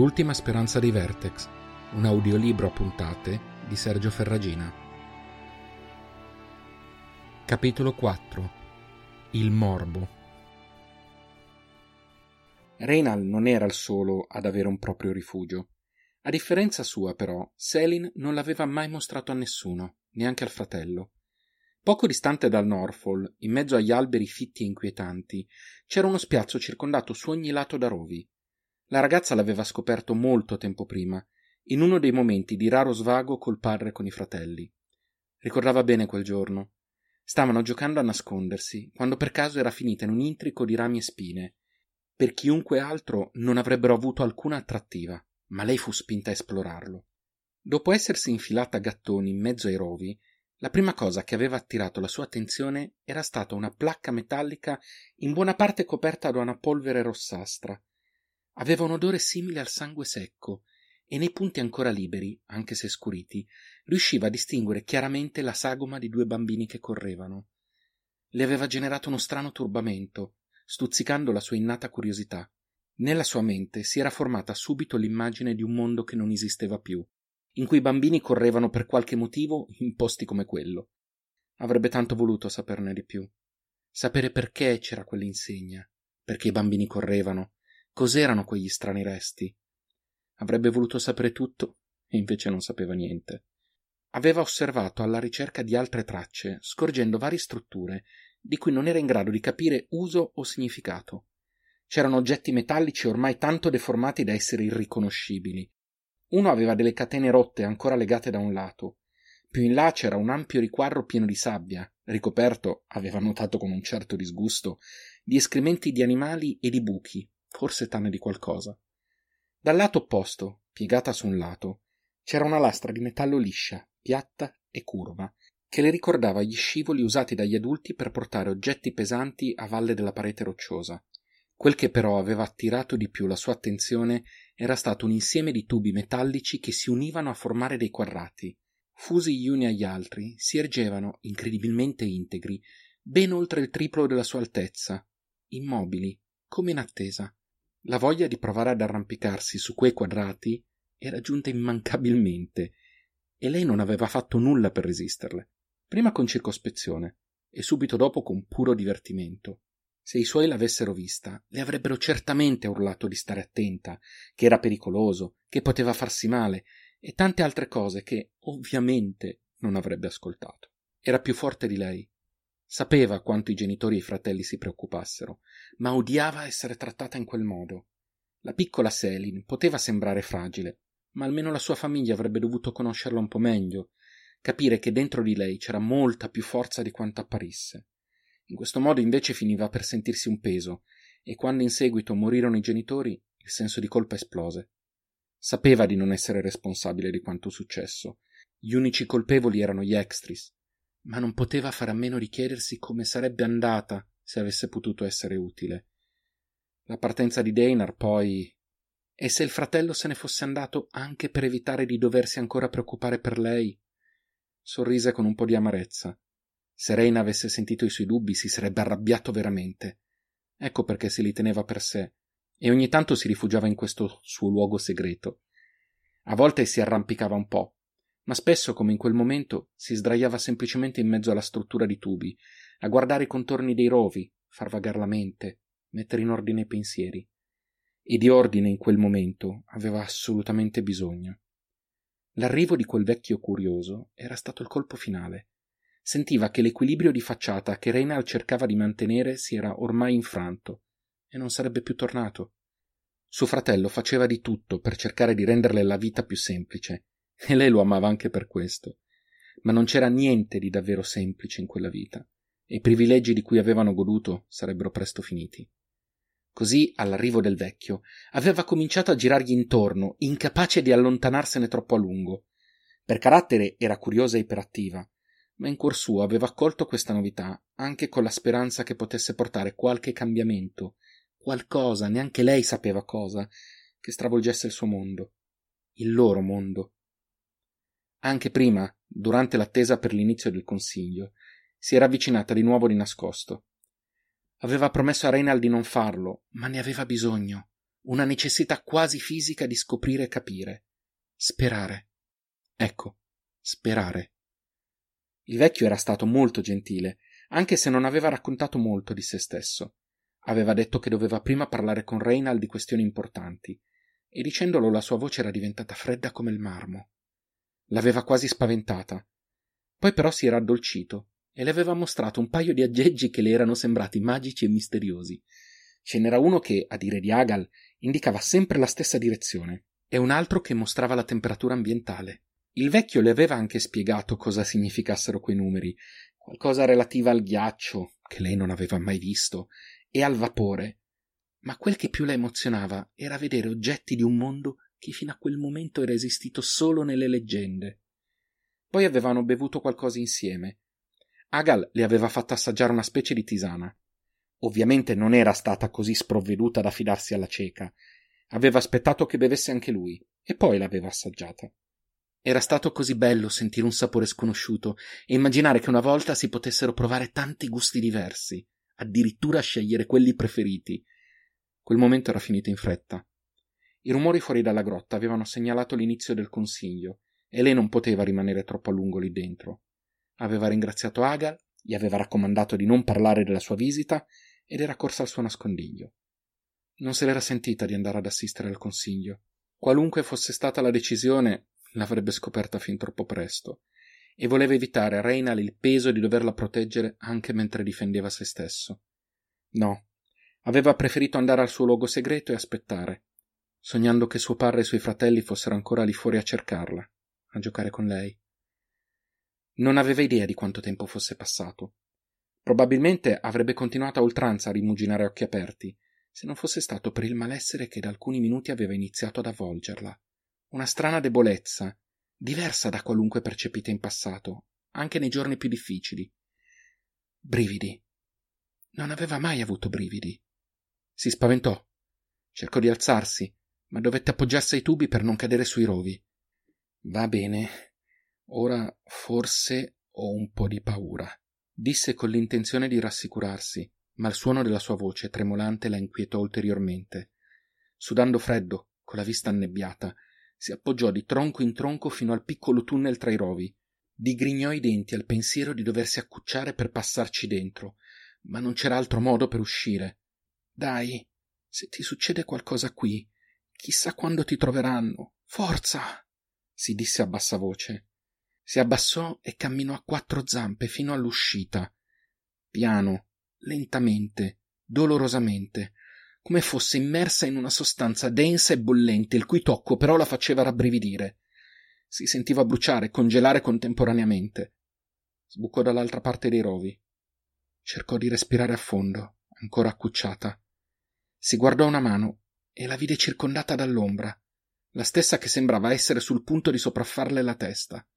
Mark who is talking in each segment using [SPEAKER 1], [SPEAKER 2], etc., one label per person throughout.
[SPEAKER 1] L'ultima speranza dei Vertex, un audiolibro a puntate di Sergio Ferragina. Capitolo 4 Il morbo Reynal non era il solo ad avere un proprio rifugio. A differenza sua, però, Selin non l'aveva mai mostrato a nessuno, neanche al fratello. Poco distante dal Norfolk, in mezzo agli alberi fitti e inquietanti, c'era uno spiazzo circondato su ogni lato da rovi. La ragazza l'aveva scoperto molto tempo prima, in uno dei momenti di raro svago col padre e con i fratelli. Ricordava bene quel giorno. Stavano giocando a nascondersi, quando per caso era finita in un intrico di rami e spine. Per chiunque altro non avrebbero avuto alcuna attrattiva, ma lei fu spinta a esplorarlo. Dopo essersi infilata a gattoni in mezzo ai rovi, la prima cosa che aveva attirato la sua attenzione era stata una placca metallica in buona parte coperta da una polvere rossastra, Aveva un odore simile al sangue secco, e nei punti ancora liberi, anche se scuriti, riusciva a distinguere chiaramente la sagoma di due bambini che correvano. Le aveva generato uno strano turbamento, stuzzicando la sua innata curiosità. Nella sua mente si era formata subito l'immagine di un mondo che non esisteva più, in cui i bambini correvano per qualche motivo in posti come quello. Avrebbe tanto voluto saperne di più, sapere perché c'era quell'insegna, perché i bambini correvano, Cos'erano quegli strani resti? Avrebbe voluto sapere tutto e invece non sapeva niente. Aveva osservato alla ricerca di altre tracce, scorgendo varie strutture di cui non era in grado di capire uso o significato. C'erano oggetti metallici ormai tanto deformati da essere irriconoscibili. Uno aveva delle catene rotte ancora legate da un lato. Più in là c'era un ampio riquadro pieno di sabbia, ricoperto, aveva notato con un certo disgusto, di escrementi di animali e di buchi, forse tane di qualcosa. Dal lato opposto, piegata su un lato, c'era una lastra di metallo liscia, piatta e curva, che le ricordava gli scivoli usati dagli adulti per portare oggetti pesanti a valle della parete rocciosa. Quel che però aveva attirato di più la sua attenzione era stato un insieme di tubi metallici che si univano a formare dei quadrati. Fusi gli uni agli altri, si ergevano, incredibilmente integri, ben oltre il triplo della sua altezza, immobili, come in attesa. La voglia di provare ad arrampicarsi su quei quadrati era giunta immancabilmente, e lei non aveva fatto nulla per resisterle, prima con circospezione e subito dopo con puro divertimento. Se i suoi l'avessero vista, le avrebbero certamente urlato di stare attenta, che era pericoloso, che poteva farsi male, e tante altre cose che, ovviamente, non avrebbe ascoltato. Era più forte di lei, Sapeva quanto i genitori e i fratelli si preoccupassero, ma odiava essere trattata in quel modo. La piccola Selin poteva sembrare fragile, ma almeno la sua famiglia avrebbe dovuto conoscerla un po' meglio, capire che dentro di lei c'era molta più forza di quanto apparisse. In questo modo invece finiva per sentirsi un peso, e quando in seguito morirono i genitori, il senso di colpa esplose. Sapeva di non essere responsabile di quanto successo. Gli unici colpevoli erano gli extris, ma non poteva fare a meno di chiedersi come sarebbe andata se avesse potuto essere utile. La partenza di Deinar poi. E se il fratello se ne fosse andato anche per evitare di doversi ancora preoccupare per lei? Sorrise con un po' di amarezza. Se Reina avesse sentito i suoi dubbi si sarebbe arrabbiato veramente. Ecco perché se li teneva per sé, e ogni tanto si rifugiava in questo suo luogo segreto. A volte si arrampicava un po', ma spesso, come in quel momento, si sdraiava semplicemente in mezzo alla struttura di tubi, a guardare i contorni dei rovi, far vagar la mente, mettere in ordine i pensieri. E di ordine in quel momento aveva assolutamente bisogno. L'arrivo di quel vecchio curioso era stato il colpo finale. Sentiva che l'equilibrio di facciata che Reynald cercava di mantenere si era ormai infranto e non sarebbe più tornato. Suo fratello faceva di tutto per cercare di renderle la vita più semplice, e lei lo amava anche per questo. Ma non c'era niente di davvero semplice in quella vita, e i privilegi di cui avevano goduto sarebbero presto finiti. Così, all'arrivo del vecchio, aveva cominciato a girargli intorno, incapace di allontanarsene troppo a lungo. Per carattere era curiosa e iperattiva, ma in cuor suo aveva accolto questa novità anche con la speranza che potesse portare qualche cambiamento, qualcosa, neanche lei sapeva cosa, che stravolgesse il suo mondo, il loro mondo, anche prima, durante l'attesa per l'inizio del consiglio, si era avvicinata di nuovo di nascosto. Aveva promesso a Reynald di non farlo, ma ne aveva bisogno. una necessità quasi fisica di scoprire e capire. Sperare. Ecco, sperare. Il vecchio era stato molto gentile, anche se non aveva raccontato molto di se stesso. Aveva detto che doveva prima parlare con Reynald di questioni importanti, e dicendolo la sua voce era diventata fredda come il marmo. L'aveva quasi spaventata. Poi però si era addolcito e le aveva mostrato un paio di aggeggi che le erano sembrati magici e misteriosi. Ce n'era uno che, a dire di Agal, indicava sempre la stessa direzione, e un altro che mostrava la temperatura ambientale. Il vecchio le aveva anche spiegato cosa significassero quei numeri, qualcosa relativa al ghiaccio, che lei non aveva mai visto, e al vapore. Ma quel che più la emozionava era vedere oggetti di un mondo che fino a quel momento era esistito solo nelle leggende. Poi avevano bevuto qualcosa insieme. Agal le aveva fatto assaggiare una specie di tisana. Ovviamente non era stata così sprovveduta da fidarsi alla cieca. Aveva aspettato che bevesse anche lui, e poi l'aveva assaggiata. Era stato così bello sentire un sapore sconosciuto e immaginare che una volta si potessero provare tanti gusti diversi, addirittura scegliere quelli preferiti. Quel momento era finito in fretta. I rumori fuori dalla grotta avevano segnalato l'inizio del consiglio e lei non poteva rimanere troppo a lungo lì dentro. Aveva ringraziato Agal, gli aveva raccomandato di non parlare della sua visita ed era corsa al suo nascondiglio. Non se l'era sentita di andare ad assistere al consiglio. Qualunque fosse stata la decisione, l'avrebbe scoperta fin troppo presto, e voleva evitare a Reynal il peso di doverla proteggere anche mentre difendeva se stesso. No, aveva preferito andare al suo luogo segreto e aspettare, sognando che suo padre e i suoi fratelli fossero ancora lì fuori a cercarla, a giocare con lei. Non aveva idea di quanto tempo fosse passato. Probabilmente avrebbe continuato a oltranza a rimuginare a occhi aperti, se non fosse stato per il malessere che da alcuni minuti aveva iniziato ad avvolgerla. Una strana debolezza, diversa da qualunque percepita in passato, anche nei giorni più difficili. Brividi. Non aveva mai avuto brividi. Si spaventò. Cercò di alzarsi, ma dovette appoggiarsi ai tubi per non cadere sui rovi. Va bene. Ora forse ho un po' di paura, disse con l'intenzione di rassicurarsi, ma il suono della sua voce tremolante la inquietò ulteriormente. Sudando freddo, con la vista annebbiata, si appoggiò di tronco in tronco fino al piccolo tunnel tra i rovi. Digrignò i denti al pensiero di doversi accucciare per passarci dentro, ma non c'era altro modo per uscire. Dai, se ti succede qualcosa qui, chissà quando ti troveranno. Forza! si disse a bassa voce. Si abbassò e camminò a quattro zampe fino all'uscita. Piano, lentamente, dolorosamente, come fosse immersa in una sostanza densa e bollente, il cui tocco però la faceva rabbrividire. Si sentiva bruciare e congelare contemporaneamente. Sbucò dall'altra parte dei rovi. Cercò di respirare a fondo, ancora accucciata. Si guardò una mano e la vide circondata dall'ombra, la stessa che sembrava essere sul punto di sopraffarle la testa.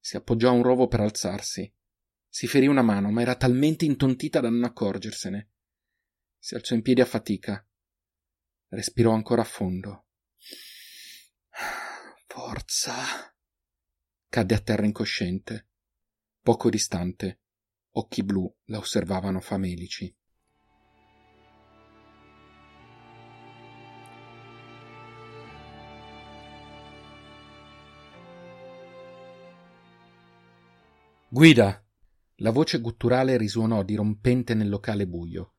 [SPEAKER 1] Si appoggiò a un rovo per alzarsi. Si ferì una mano, ma era talmente intontita da non accorgersene. Si alzò in piedi a fatica. Respirò ancora a fondo. Forza. Cadde a terra incosciente. Poco distante, occhi blu la osservavano famelici. Guida! La voce gutturale risuonò dirompente nel locale buio.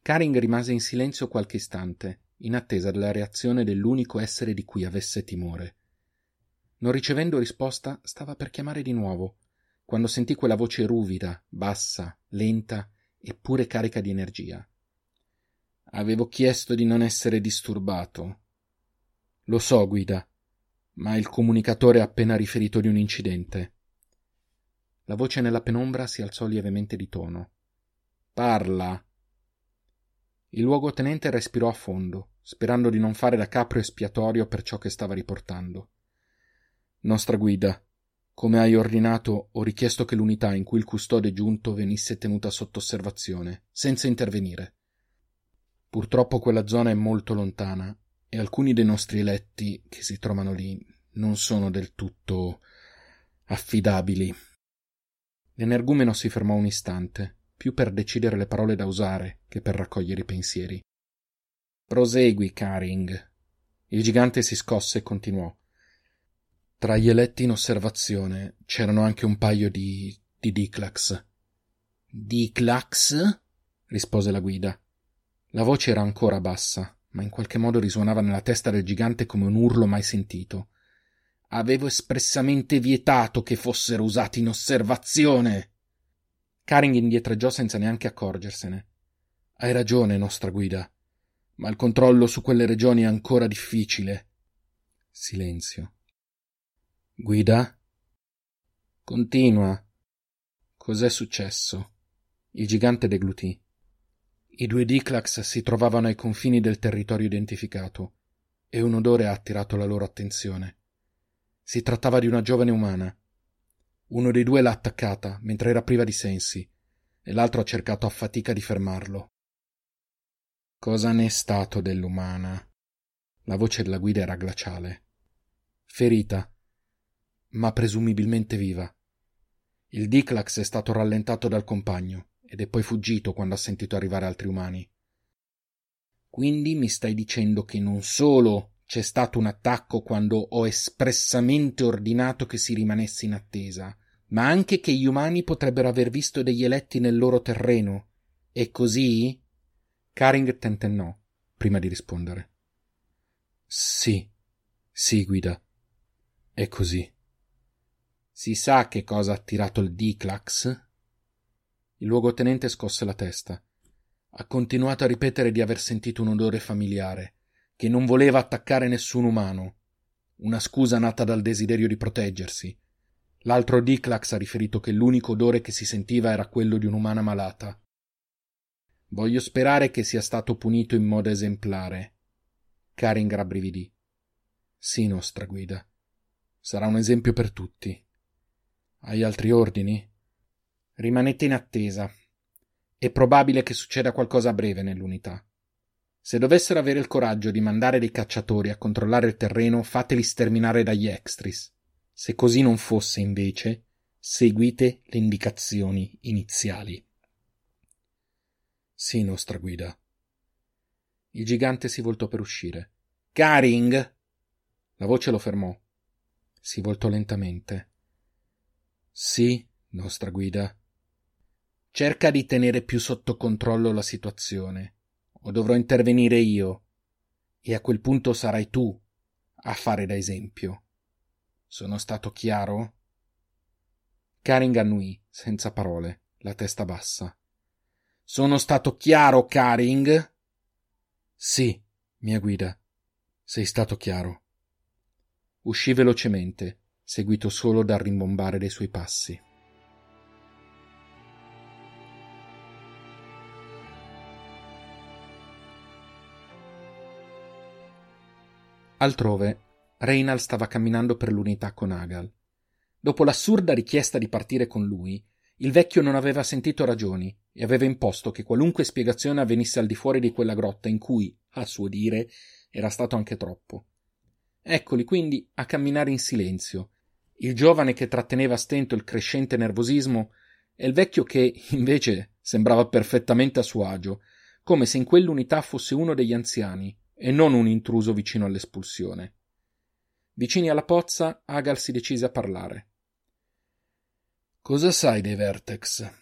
[SPEAKER 1] Karing rimase in silenzio qualche istante, in attesa della reazione dell'unico essere di cui avesse timore. Non ricevendo risposta, stava per chiamare di nuovo, quando sentì quella voce ruvida, bassa, lenta, eppure carica di energia. Avevo chiesto di non essere disturbato. Lo so, guida, ma il comunicatore ha appena riferito di un incidente. La voce nella penombra si alzò lievemente di tono. Parla. Il luogotenente respirò a fondo, sperando di non fare da capro espiatorio per ciò che stava riportando. Nostra guida, come hai ordinato, ho richiesto che l'unità in cui il custode è giunto venisse tenuta sotto osservazione, senza intervenire. Purtroppo quella zona è molto lontana e alcuni dei nostri eletti che si trovano lì non sono del tutto affidabili. L'energumeno si fermò un istante, più per decidere le parole da usare che per raccogliere i pensieri. Prosegui, Caring. Il gigante si scosse e continuò. Tra gli eletti in osservazione c'erano anche un paio di. di Diclax. Diclax? rispose la guida. La voce era ancora bassa, ma in qualche modo risuonava nella testa del gigante come un urlo mai sentito. Avevo espressamente vietato che fossero usati in osservazione. Karing indietreggiò senza neanche accorgersene. Hai ragione, nostra guida, ma il controllo su quelle regioni è ancora difficile. Silenzio. Guida? Continua. Cos'è successo? Il gigante deglutì. I due Diclax si trovavano ai confini del territorio identificato e un odore ha attirato la loro attenzione. Si trattava di una giovane umana. Uno dei due l'ha attaccata mentre era priva di sensi e l'altro ha cercato a fatica di fermarlo. Cosa ne è stato dell'umana? La voce della guida era glaciale. Ferita, ma presumibilmente viva. Il Diclax è stato rallentato dal compagno ed è poi fuggito quando ha sentito arrivare altri umani. Quindi mi stai dicendo che non solo c'è stato un attacco quando ho espressamente ordinato che si rimanesse in attesa, ma anche che gli umani potrebbero aver visto degli eletti nel loro terreno. E così? Karing tentennò, prima di rispondere. Sì, sì, guida. È così. Si sa che cosa ha tirato il Diclax? Il luogotenente scosse la testa. Ha continuato a ripetere di aver sentito un odore familiare, che non voleva attaccare nessun umano. Una scusa nata dal desiderio di proteggersi. L'altro Diclax ha riferito che l'unico odore che si sentiva era quello di un'umana malata. Voglio sperare che sia stato punito in modo esemplare. Karin rabbrividì. Sì, nostra guida. Sarà un esempio per tutti. Hai altri ordini? Rimanete in attesa. È probabile che succeda qualcosa a breve nell'unità. Se dovessero avere il coraggio di mandare dei cacciatori a controllare il terreno, fateli sterminare dagli extris. Se così non fosse, invece, seguite le indicazioni iniziali. Sì, nostra guida. Il gigante si voltò per uscire. Caring! La voce lo fermò. Si voltò lentamente. Sì, nostra guida. Cerca di tenere più sotto controllo la situazione, o dovrò intervenire io, e a quel punto sarai tu a fare da esempio. Sono stato chiaro? Karing annui, senza parole, la testa bassa. Sono stato chiaro, Karing? Sì, mia guida, sei stato chiaro. Uscì velocemente, seguito solo dal rimbombare dei suoi passi. Altrove, Reynal stava camminando per l'unità con Agal. Dopo l'assurda richiesta di partire con lui, il vecchio non aveva sentito ragioni e aveva imposto che qualunque spiegazione avvenisse al di fuori di quella grotta in cui, a suo dire, era stato anche troppo. Eccoli quindi a camminare in silenzio, il giovane che tratteneva a stento il crescente nervosismo e il vecchio che, invece, sembrava perfettamente a suo agio, come se in quell'unità fosse uno degli anziani, e non un intruso vicino all'espulsione. Vicini alla pozza, Agal si decise a parlare. Cosa sai dei Vertex?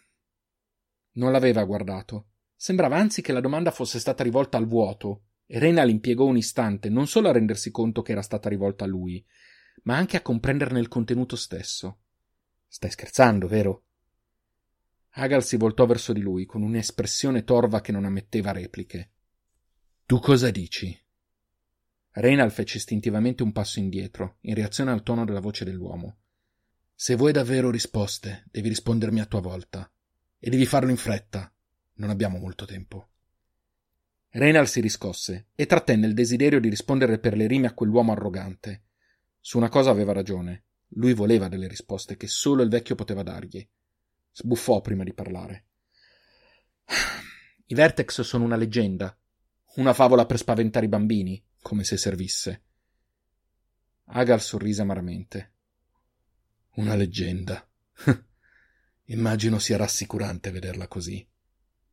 [SPEAKER 1] Non l'aveva guardato. Sembrava anzi che la domanda fosse stata rivolta al vuoto, e Renal impiegò un istante non solo a rendersi conto che era stata rivolta a lui, ma anche a comprenderne il contenuto stesso. Stai scherzando, vero? Agal si voltò verso di lui con un'espressione torva che non ammetteva repliche. Tu cosa dici? Reynal fece istintivamente un passo indietro, in reazione al tono della voce dell'uomo. Se vuoi davvero risposte, devi rispondermi a tua volta. E devi farlo in fretta. Non abbiamo molto tempo. Reynal si riscosse e trattenne il desiderio di rispondere per le rime a quell'uomo arrogante. Su una cosa aveva ragione. Lui voleva delle risposte che solo il vecchio poteva dargli. Sbuffò prima di parlare. I Vertex sono una leggenda, una favola per spaventare i bambini, come se servisse. Agar sorrise amaramente. Una leggenda. Immagino sia rassicurante vederla così.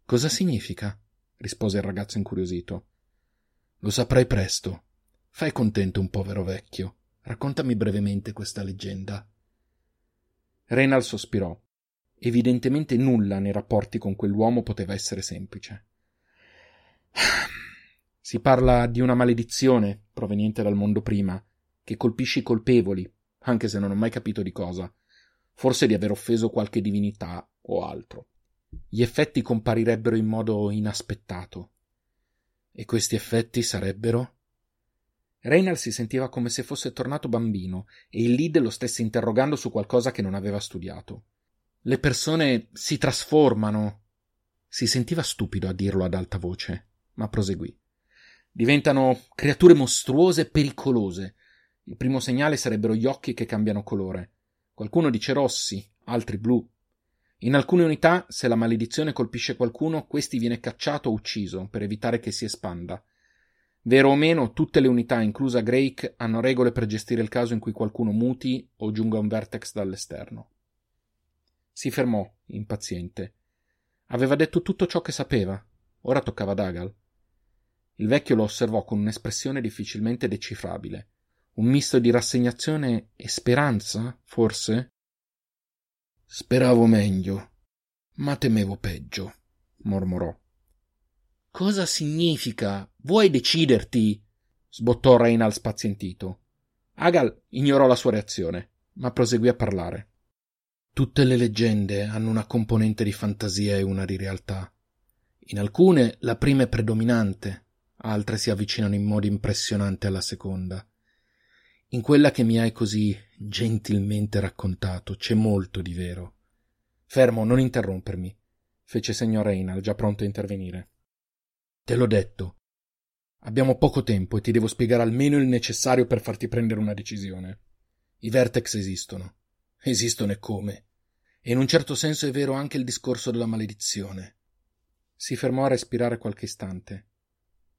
[SPEAKER 1] Cosa significa? rispose il ragazzo incuriosito.
[SPEAKER 2] Lo saprai presto. Fai contento un povero vecchio. Raccontami brevemente questa leggenda.
[SPEAKER 1] Reynald sospirò. Evidentemente nulla nei rapporti con quell'uomo poteva essere semplice. Si parla di una maledizione proveniente dal mondo prima, che colpisce i colpevoli, anche se non ho mai capito di cosa. Forse di aver offeso qualche divinità o altro. Gli effetti comparirebbero in modo inaspettato.
[SPEAKER 2] E questi effetti sarebbero?
[SPEAKER 1] Reynald si sentiva come se fosse tornato bambino e il lead lo stesse interrogando su qualcosa che non aveva studiato. Le persone si trasformano. Si sentiva stupido a dirlo ad alta voce, ma proseguì. Diventano creature mostruose e pericolose. Il primo segnale sarebbero gli occhi che cambiano colore. Qualcuno dice rossi, altri blu. In alcune unità, se la maledizione colpisce qualcuno, questi viene cacciato o ucciso per evitare che si espanda. Vero o meno, tutte le unità, inclusa Drake, hanno regole per gestire il caso in cui qualcuno muti o giunga un vertex dall'esterno. Si fermò, impaziente. Aveva detto tutto ciò che sapeva. Ora toccava ad Agal. Il vecchio lo osservò con un'espressione difficilmente decifrabile. Un misto di rassegnazione e speranza, forse?
[SPEAKER 2] Speravo meglio, ma temevo peggio, mormorò.
[SPEAKER 1] Cosa significa? Vuoi deciderti? sbottò Reynald spazientito. Agal ignorò la sua reazione, ma proseguì a parlare.
[SPEAKER 2] Tutte le leggende hanno una componente di fantasia e una di realtà. In alcune la prima è predominante, altre si avvicinano in modo impressionante alla seconda. In quella che mi hai così gentilmente raccontato c'è molto di vero.
[SPEAKER 1] Fermo, non interrompermi, fece segno Reynald, già pronto a intervenire.
[SPEAKER 2] Te l'ho detto. Abbiamo poco tempo e ti devo spiegare almeno il necessario per farti prendere una decisione. I vertex esistono. Esistono e come. E in un certo senso è vero anche il discorso della maledizione.
[SPEAKER 1] Si fermò a respirare qualche istante.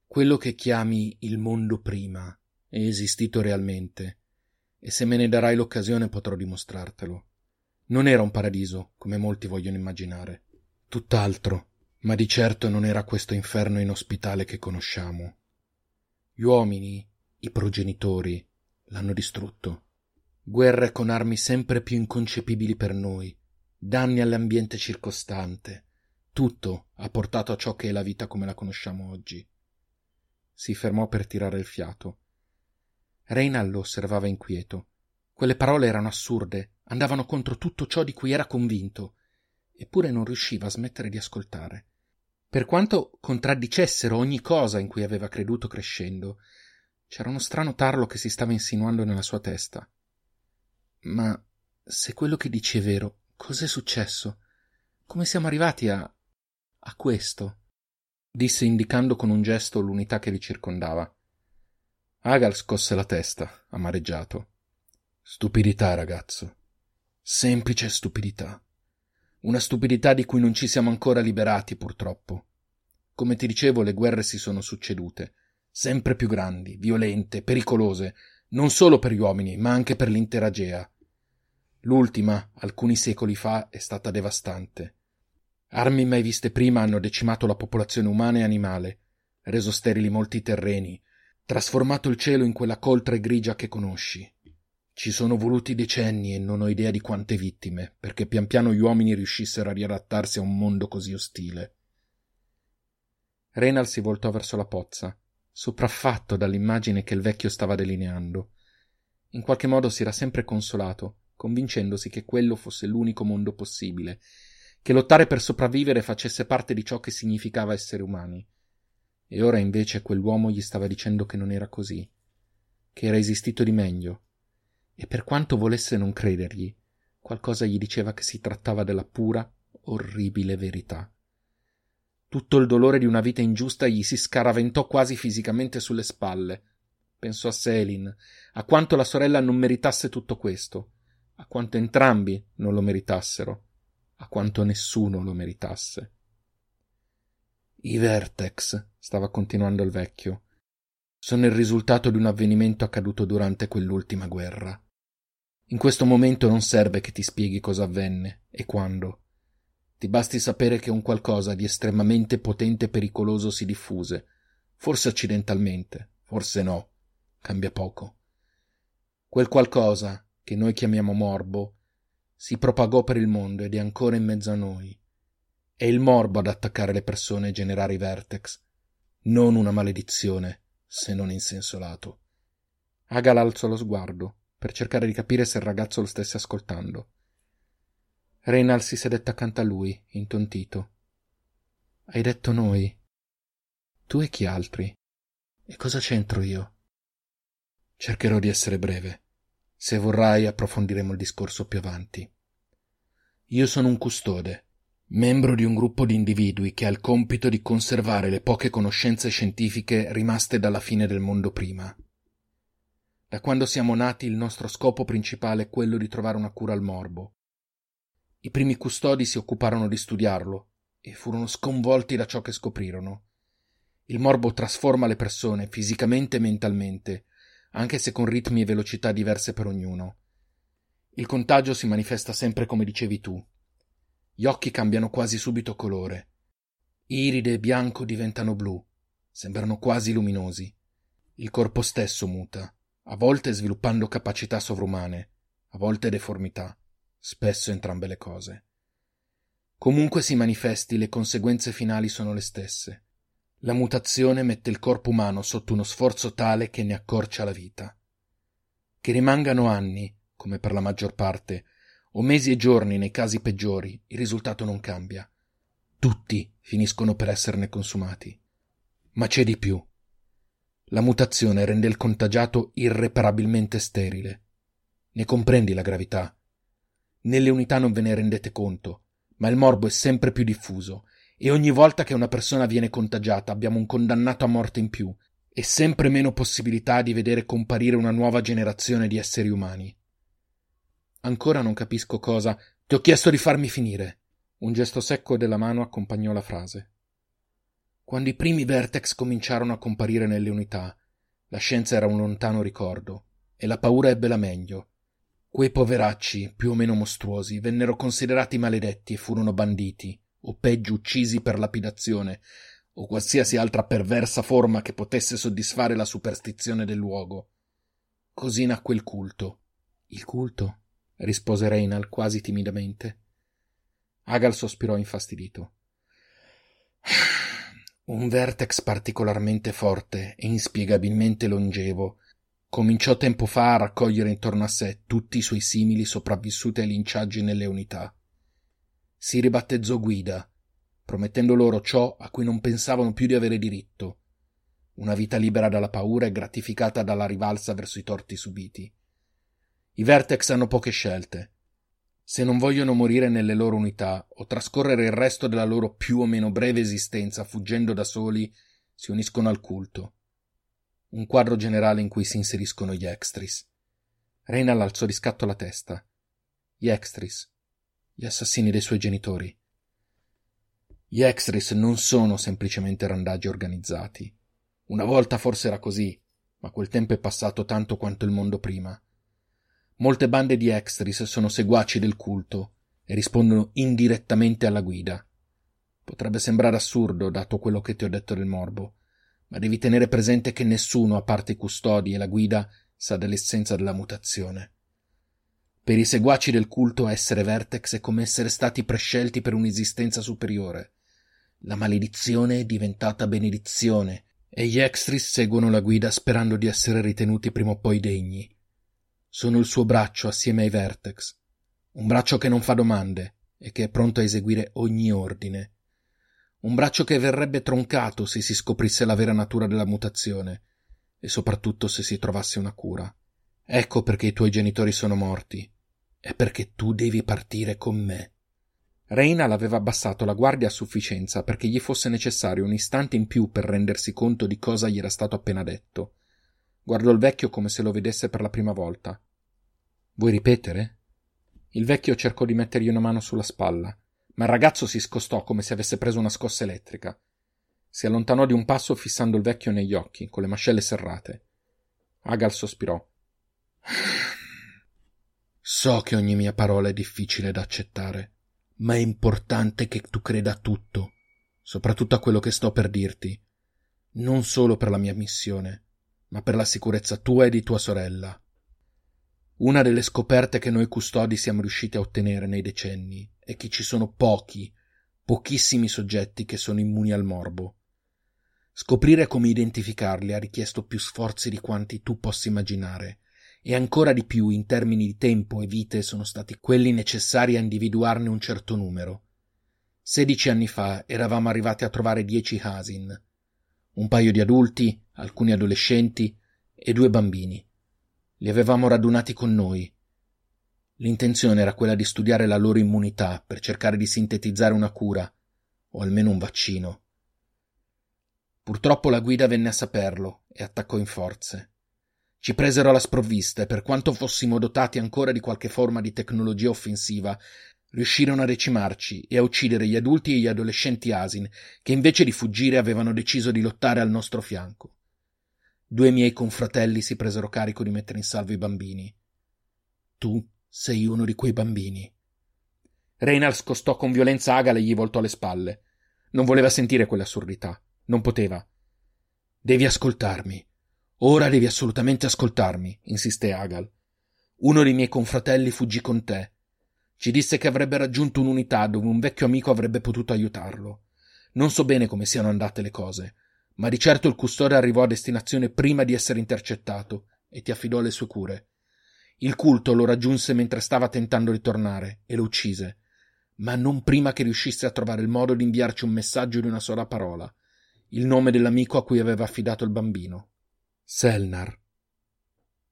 [SPEAKER 2] Quello che chiami il mondo prima è esistito realmente, e se me ne darai l'occasione potrò dimostrartelo. Non era un paradiso, come molti vogliono immaginare. Tutt'altro ma di certo non era questo inferno inospitale che conosciamo. Gli uomini, i progenitori, l'hanno distrutto. Guerre con armi sempre più inconcepibili per noi, danni all'ambiente circostante. Tutto ha portato a ciò che è la vita come la conosciamo oggi.
[SPEAKER 1] Si fermò per tirare il fiato. Reynald lo osservava inquieto. Quelle parole erano assurde, andavano contro tutto ciò di cui era convinto eppure non riusciva a smettere di ascoltare. Per quanto contraddicessero ogni cosa in cui aveva creduto crescendo, c'era uno strano tarlo che si stava insinuando nella sua testa.
[SPEAKER 2] Ma se quello che dici è vero, cos'è successo? Come siamo arrivati a. a questo?
[SPEAKER 1] Disse indicando con un gesto l'unità che li circondava. Agal scosse la testa, amareggiato.
[SPEAKER 2] Stupidità, ragazzo. Semplice stupidità. Una stupidità di cui non ci siamo ancora liberati, purtroppo. Come ti dicevo, le guerre si sono succedute, sempre più grandi, violente, pericolose, non solo per gli uomini, ma anche per l'intera Gea. L'ultima, alcuni secoli fa, è stata devastante. Armi mai viste prima hanno decimato la popolazione umana e animale, reso sterili molti terreni, trasformato il cielo in quella coltre grigia che conosci. Ci sono voluti decenni e non ho idea di quante vittime, perché pian piano gli uomini riuscissero a riadattarsi a un mondo così ostile.
[SPEAKER 1] Reynald si voltò verso la pozza, sopraffatto dall'immagine che il vecchio stava delineando. In qualche modo si era sempre consolato, convincendosi che quello fosse l'unico mondo possibile, che lottare per sopravvivere facesse parte di ciò che significava essere umani. E ora invece quell'uomo gli stava dicendo che non era così, che era esistito di meglio, e per quanto volesse non credergli, qualcosa gli diceva che si trattava della pura, orribile verità. Tutto il dolore di una vita ingiusta gli si scaraventò quasi fisicamente sulle spalle. Pensò a Selin, a quanto la sorella non meritasse tutto questo, a quanto entrambi non lo meritassero, a quanto nessuno lo meritasse.
[SPEAKER 2] I Vertex, stava continuando il vecchio, sono il risultato di un avvenimento accaduto durante quell'ultima guerra. In questo momento non serve che ti spieghi cosa avvenne e quando. Ti basti sapere che un qualcosa di estremamente potente e pericoloso si diffuse, Forse accidentalmente, forse no, cambia poco. Quel qualcosa, che noi chiamiamo morbo, si propagò per il mondo ed è ancora in mezzo a noi. È il morbo ad attaccare le persone e generare i vertex, non una maledizione, se non in senso lato.
[SPEAKER 1] Agal alzò lo sguardo per cercare di capire se il ragazzo lo stesse ascoltando. Reynal si sedette accanto a lui, intontito. Hai detto noi? Tu e chi altri? E cosa c'entro io?
[SPEAKER 2] Cercherò di essere breve. Se vorrai approfondiremo il discorso più avanti. Io sono un custode, membro di un gruppo di individui che ha il compito di conservare le poche conoscenze scientifiche rimaste dalla fine del mondo prima. Da quando siamo nati il nostro scopo principale è quello di trovare una cura al morbo. I primi custodi si occuparono di studiarlo e furono sconvolti da ciò che scoprirono. Il morbo trasforma le persone fisicamente e mentalmente anche se con ritmi e velocità diverse per ognuno. Il contagio si manifesta sempre come dicevi tu. Gli occhi cambiano quasi subito colore. Iride e bianco diventano blu, sembrano quasi luminosi. Il corpo stesso muta, a volte sviluppando capacità sovrumane, a volte deformità, spesso entrambe le cose. Comunque si manifesti, le conseguenze finali sono le stesse. La mutazione mette il corpo umano sotto uno sforzo tale che ne accorcia la vita. Che rimangano anni, come per la maggior parte, o mesi e giorni nei casi peggiori, il risultato non cambia. Tutti finiscono per esserne consumati. Ma c'è di più. La mutazione rende il contagiato irreparabilmente sterile. Ne comprendi la gravità. Nelle unità non ve ne rendete conto, ma il morbo è sempre più diffuso e ogni volta che una persona viene contagiata abbiamo un condannato a morte in più e sempre meno possibilità di vedere comparire una nuova generazione di esseri umani. Ancora non capisco cosa. Ti ho chiesto di farmi finire. Un gesto secco della mano accompagnò la frase. Quando i primi vertex cominciarono a comparire nelle unità, la scienza era un lontano ricordo e la paura ebbe la meglio. Quei poveracci, più o meno mostruosi, vennero considerati maledetti e furono banditi o peggio uccisi per lapidazione, o qualsiasi altra perversa forma che potesse soddisfare la superstizione del luogo. Così nacque il culto.
[SPEAKER 1] Il culto? rispose Reynal quasi timidamente. Agal sospirò infastidito.
[SPEAKER 2] Un vertex particolarmente forte e inspiegabilmente longevo cominciò tempo fa a raccogliere intorno a sé tutti i suoi simili sopravvissuti ai linciaggi nelle unità si ribattezzò guida, promettendo loro ciò a cui non pensavano più di avere diritto, una vita libera dalla paura e gratificata dalla rivalsa verso i torti subiti. I Vertex hanno poche scelte. Se non vogliono morire nelle loro unità o trascorrere il resto della loro più o meno breve esistenza fuggendo da soli, si uniscono al culto. Un quadro generale in cui si inseriscono gli extris. Reynal alzò di scatto la testa. Gli extris, gli assassini dei suoi genitori. Gli extris non sono semplicemente randaggi organizzati. Una volta forse era così, ma quel tempo è passato tanto quanto il mondo prima. Molte bande di extris sono seguaci del culto e rispondono indirettamente alla guida. Potrebbe sembrare assurdo, dato quello che ti ho detto del morbo, ma devi tenere presente che nessuno, a parte i custodi e la guida, sa dell'essenza della mutazione. Per i seguaci del culto essere Vertex è come essere stati prescelti per un'esistenza superiore. La maledizione è diventata benedizione e gli extris seguono la guida sperando di essere ritenuti prima o poi degni. Sono il suo braccio assieme ai Vertex, un braccio che non fa domande e che è pronto a eseguire ogni ordine. Un braccio che verrebbe troncato se si scoprisse la vera natura della mutazione e soprattutto se si trovasse una cura. Ecco perché i tuoi genitori sono morti è perché tu devi partire con me.
[SPEAKER 1] Reina l'aveva abbassato la guardia a sufficienza perché gli fosse necessario un istante in più per rendersi conto di cosa gli era stato appena detto. Guardò il vecchio come se lo vedesse per la prima volta. Vuoi ripetere? Il vecchio cercò di mettergli una mano sulla spalla, ma il ragazzo si scostò come se avesse preso una scossa elettrica. Si allontanò di un passo fissando il vecchio negli occhi, con le mascelle serrate. Agal sospirò.
[SPEAKER 2] So che ogni mia parola è difficile da accettare, ma è importante che tu creda a tutto, soprattutto a quello che sto per dirti. non solo per la mia missione, ma per la sicurezza tua e di tua sorella. Una delle scoperte che noi custodi siamo riusciti a ottenere nei decenni è che ci sono pochi, pochissimi soggetti che sono immuni al morbo. Scoprire come identificarli ha richiesto più sforzi di quanti tu possa immaginare, e ancora di più in termini di tempo e vite sono stati quelli necessari a individuarne un certo numero. Sedici anni fa eravamo arrivati a trovare dieci Hasin, un paio di adulti, alcuni adolescenti e due bambini. Li avevamo radunati con noi. L'intenzione era quella di studiare la loro immunità per cercare di sintetizzare una cura, o almeno un vaccino. Purtroppo la guida venne a saperlo e attaccò in forze. Ci presero alla sprovvista e per quanto fossimo dotati ancora di qualche forma di tecnologia offensiva, riuscirono a decimarci e a uccidere gli adulti e gli adolescenti Asin, che invece di fuggire avevano deciso di lottare al nostro fianco. Due miei confratelli si presero carico di mettere in salvo i bambini. Tu sei uno di quei bambini. Reynald scostò con violenza Agal e gli voltò le spalle. Non voleva sentire quell'assurdità. Non poteva. Devi ascoltarmi. Ora devi assolutamente ascoltarmi, insiste Agal. Uno dei miei confratelli fuggì con te. Ci disse che avrebbe raggiunto un'unità dove un vecchio amico avrebbe potuto aiutarlo. Non so bene come siano andate le cose, ma di certo il custode arrivò a destinazione prima di essere intercettato e ti affidò le sue cure. Il culto lo raggiunse mentre stava tentando di tornare e lo uccise, ma non prima che riuscisse a trovare il modo di inviarci un messaggio di una sola parola, il nome dell'amico a cui aveva affidato il bambino. Selnar.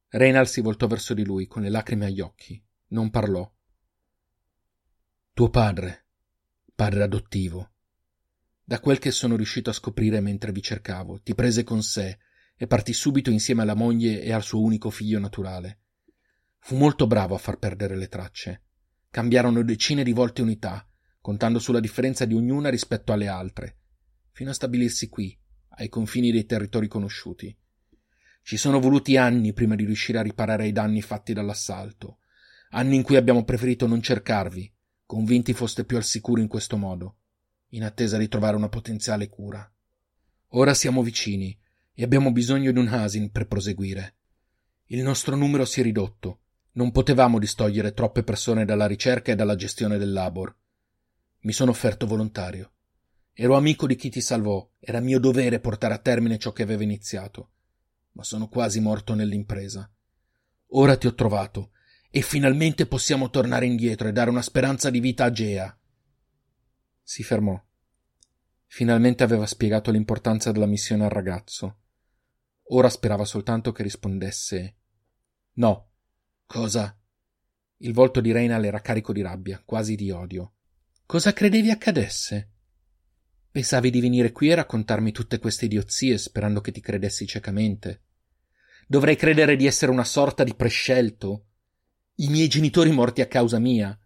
[SPEAKER 2] Reynald si voltò verso di lui con le lacrime agli occhi. Non parlò. Tuo padre, padre adottivo, da quel che sono riuscito a scoprire mentre vi cercavo, ti prese con sé e partì subito insieme alla moglie e al suo unico figlio naturale. Fu molto bravo a far perdere le tracce. Cambiarono decine di volte unità, contando sulla differenza di ognuna rispetto alle altre, fino a stabilirsi qui, ai confini dei territori conosciuti. Ci sono voluti anni prima di riuscire a riparare i danni fatti dall'assalto, anni in cui abbiamo preferito non cercarvi, convinti foste più al sicuro in questo modo in attesa di trovare una potenziale cura. Ora siamo vicini e abbiamo bisogno di un Hasin per proseguire. Il nostro numero si è ridotto. Non potevamo distogliere troppe persone dalla ricerca e dalla gestione del labor. Mi sono offerto volontario. Ero amico di chi ti salvò, era mio dovere portare a termine ciò che aveva iniziato, ma sono quasi morto nell'impresa. Ora ti ho trovato e finalmente possiamo tornare indietro e dare una speranza di vita a Gea. Si fermò. Finalmente aveva spiegato l'importanza della missione al ragazzo. Ora sperava soltanto che rispondesse No. Cosa? Il volto di Reynal era carico di rabbia, quasi di odio. Cosa credevi accadesse? Pensavi di venire qui e raccontarmi tutte queste idiozie sperando che ti credessi ciecamente? Dovrei credere di essere una sorta di prescelto? I miei genitori morti a causa mia?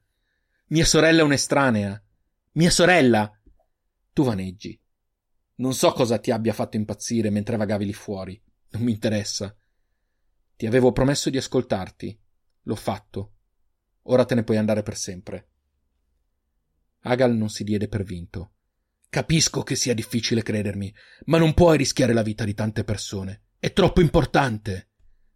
[SPEAKER 2] Mia sorella è un'estranea? Mia sorella! Tu vaneggi. Non so cosa ti abbia fatto impazzire mentre vagavi lì fuori. Non mi interessa. Ti avevo promesso di ascoltarti. L'ho fatto. Ora te ne puoi andare per sempre. Agal non si diede per vinto. Capisco che sia difficile credermi, ma non puoi rischiare la vita di tante persone. È troppo importante.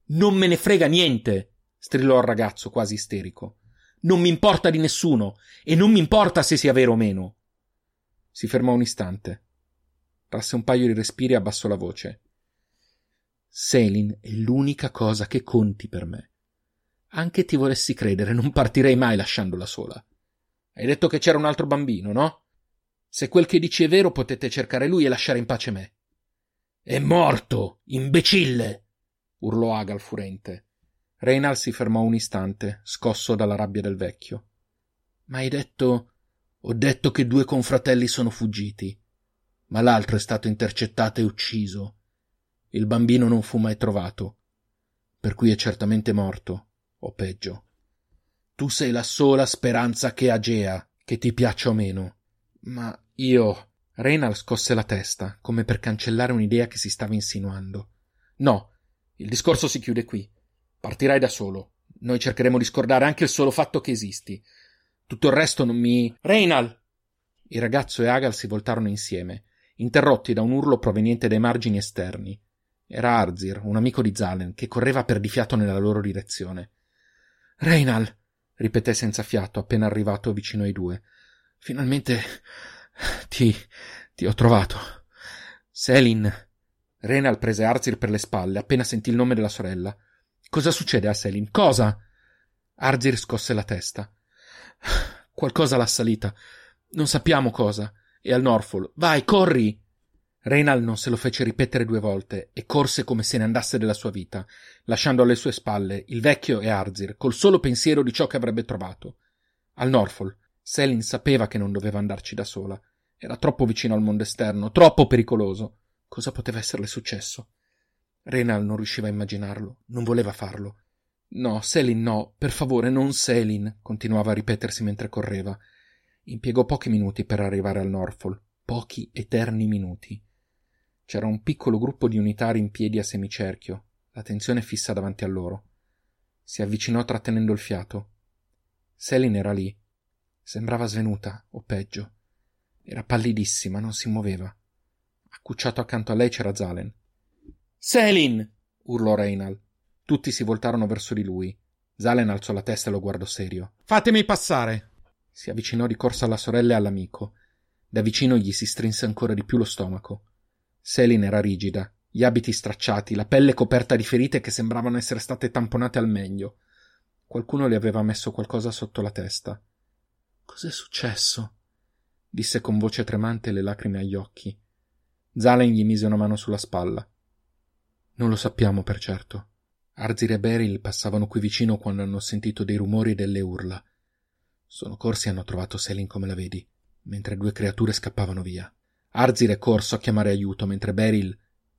[SPEAKER 2] Non me ne frega niente, strillò il ragazzo quasi isterico non mi importa di nessuno e non mi importa se sia vero o meno. Si fermò un istante. Trasse un paio di respiri e abbassò la voce. Selin è l'unica cosa che conti per me. Anche ti volessi credere, non partirei mai lasciandola sola. Hai detto che c'era un altro bambino, no? Se quel che dici è vero, potete cercare lui e lasciare in pace me. È morto, imbecille! urlò Agal furente. Reynald si fermò un istante, scosso dalla rabbia del vecchio. Ma hai detto. Ho detto che due confratelli sono fuggiti, ma l'altro è stato intercettato e ucciso. Il bambino non fu mai trovato, per cui è certamente morto, o peggio. Tu sei la sola speranza che ha Gea, che ti piaccia o meno. Ma io. Reynald scosse la testa, come per cancellare un'idea che si stava insinuando. No, il discorso si chiude qui. Partirai da solo. Noi cercheremo di scordare anche il solo fatto che esisti. Tutto il resto non mi. Reynal! Il ragazzo e Agal si voltarono insieme
[SPEAKER 1] interrotti da un urlo proveniente dai margini esterni. Era Arzir, un amico di Zalen, che correva perdifiato nella loro direzione. Reinal! ripeté senza fiato appena arrivato vicino ai due. Finalmente ti. ti ho trovato. Selin. Reinal prese Arzir per le spalle appena sentì il nome della sorella. Cosa succede a Selin? Cosa? Arzir scosse la testa. Qualcosa l'ha assalita. Non sappiamo cosa. E al Norfolk. Vai, corri! Reynal non se lo fece ripetere due volte e corse come se ne andasse della sua vita, lasciando alle sue spalle il vecchio e Arzir, col solo pensiero di ciò che avrebbe trovato. Al Norfolk, Selin sapeva che non doveva andarci da sola. Era troppo vicino al mondo esterno, troppo pericoloso. Cosa poteva esserle successo? Reynal non riusciva a immaginarlo, non voleva farlo. No, Selin no, per favore, non Selin, continuava a ripetersi mentre correva. Impiegò pochi minuti per arrivare al Norfolk, pochi eterni minuti. C'era un piccolo gruppo di unitari in piedi a semicerchio, la tensione fissa davanti a loro. Si avvicinò trattenendo il fiato. Selin era lì. Sembrava svenuta, o peggio. Era pallidissima, non si muoveva. Accucciato accanto a lei c'era Zalen. Selin! urlò Reinal. Tutti si voltarono verso di lui. Zalen alzò la testa e lo guardò serio. Fatemi passare! Si avvicinò di corsa alla sorella e all'amico. Da vicino gli si strinse ancora di più lo stomaco. Selin era rigida, gli abiti stracciati, la pelle coperta di ferite che sembravano essere state tamponate al meglio. Qualcuno le aveva messo qualcosa sotto la testa. Cos'è successo? disse con voce tremante e le lacrime agli occhi. Zalen gli mise una mano sulla spalla. Non lo sappiamo per certo. Arzir e Beryl passavano qui vicino quando hanno sentito dei rumori e delle urla. Sono corsi e hanno trovato Selin come la vedi, mentre due creature scappavano via. Arzir è corso a chiamare aiuto, mentre Beryl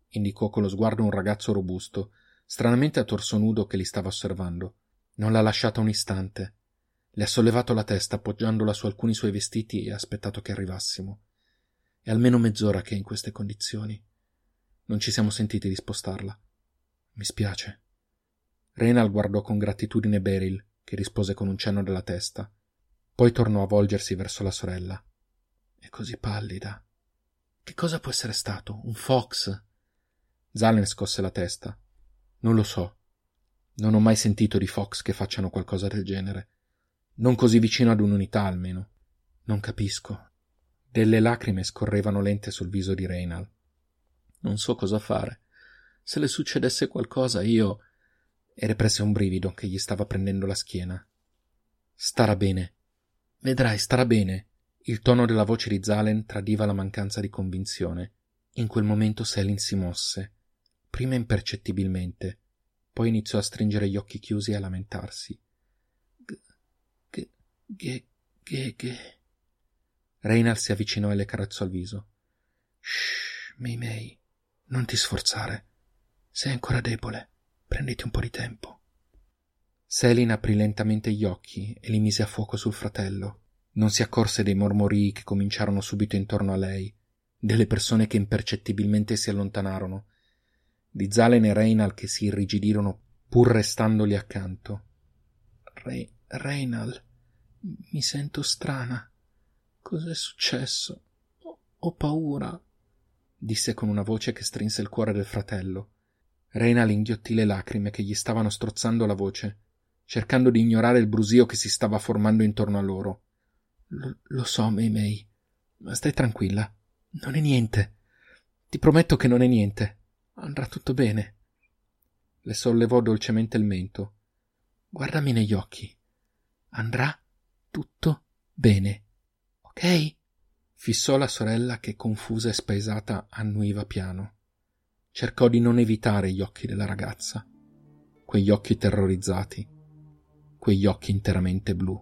[SPEAKER 1] indicò con lo sguardo un ragazzo robusto, stranamente a torso nudo che li stava osservando. Non l'ha lasciata un istante. Le ha sollevato la testa appoggiandola su alcuni suoi vestiti e ha aspettato che arrivassimo. È almeno mezz'ora che è in queste condizioni. Non ci siamo sentiti di spostarla. Mi spiace. Renal guardò con gratitudine Beryl, che rispose con un cenno della testa. Poi tornò a volgersi verso la sorella. È così pallida. Che cosa può essere stato? Un fox? Zalen scosse la testa. Non lo so. Non ho mai sentito di fox che facciano qualcosa del genere. Non così vicino ad un'unità, almeno. Non capisco. Delle lacrime scorrevano lente sul viso di Reynal. Non so cosa fare. Se le succedesse qualcosa, io. E represse un brivido che gli stava prendendo la schiena. Starà bene. Vedrai, starà bene. Il tono della voce di Zalen tradiva la mancanza di convinzione. In quel momento Selin si mosse, prima impercettibilmente, poi iniziò a stringere gli occhi chiusi e a lamentarsi. G, g, g, g. Reynald si avvicinò e le carezzò il viso. Shh, Mei Mei, non ti sforzare. Sei ancora debole. Prenditi un po' di tempo. Selin aprì lentamente gli occhi e li mise a fuoco sul fratello. Non si accorse dei mormorii che cominciarono subito intorno a lei, delle persone che impercettibilmente si allontanarono, di Zalen e Reinal che si irrigidirono pur restandogli accanto. Re- Reinal, mi sento strana. Cos'è successo? Ho, paura, disse con una voce che strinse il cuore del fratello. Reinal inghiottì le lacrime che gli stavano strozzando la voce, cercando di ignorare il brusio che si stava formando intorno a loro. Lo, lo so, Mei Mei, ma stai tranquilla. Non è niente. Ti prometto che non è niente. Andrà tutto bene. Le sollevò dolcemente il mento. Guardami negli occhi. Andrà tutto bene. Ok? Fissò la sorella che, confusa e spaesata, annuiva piano. Cercò di non evitare gli occhi della ragazza. Quegli occhi terrorizzati. Quegli occhi interamente blu.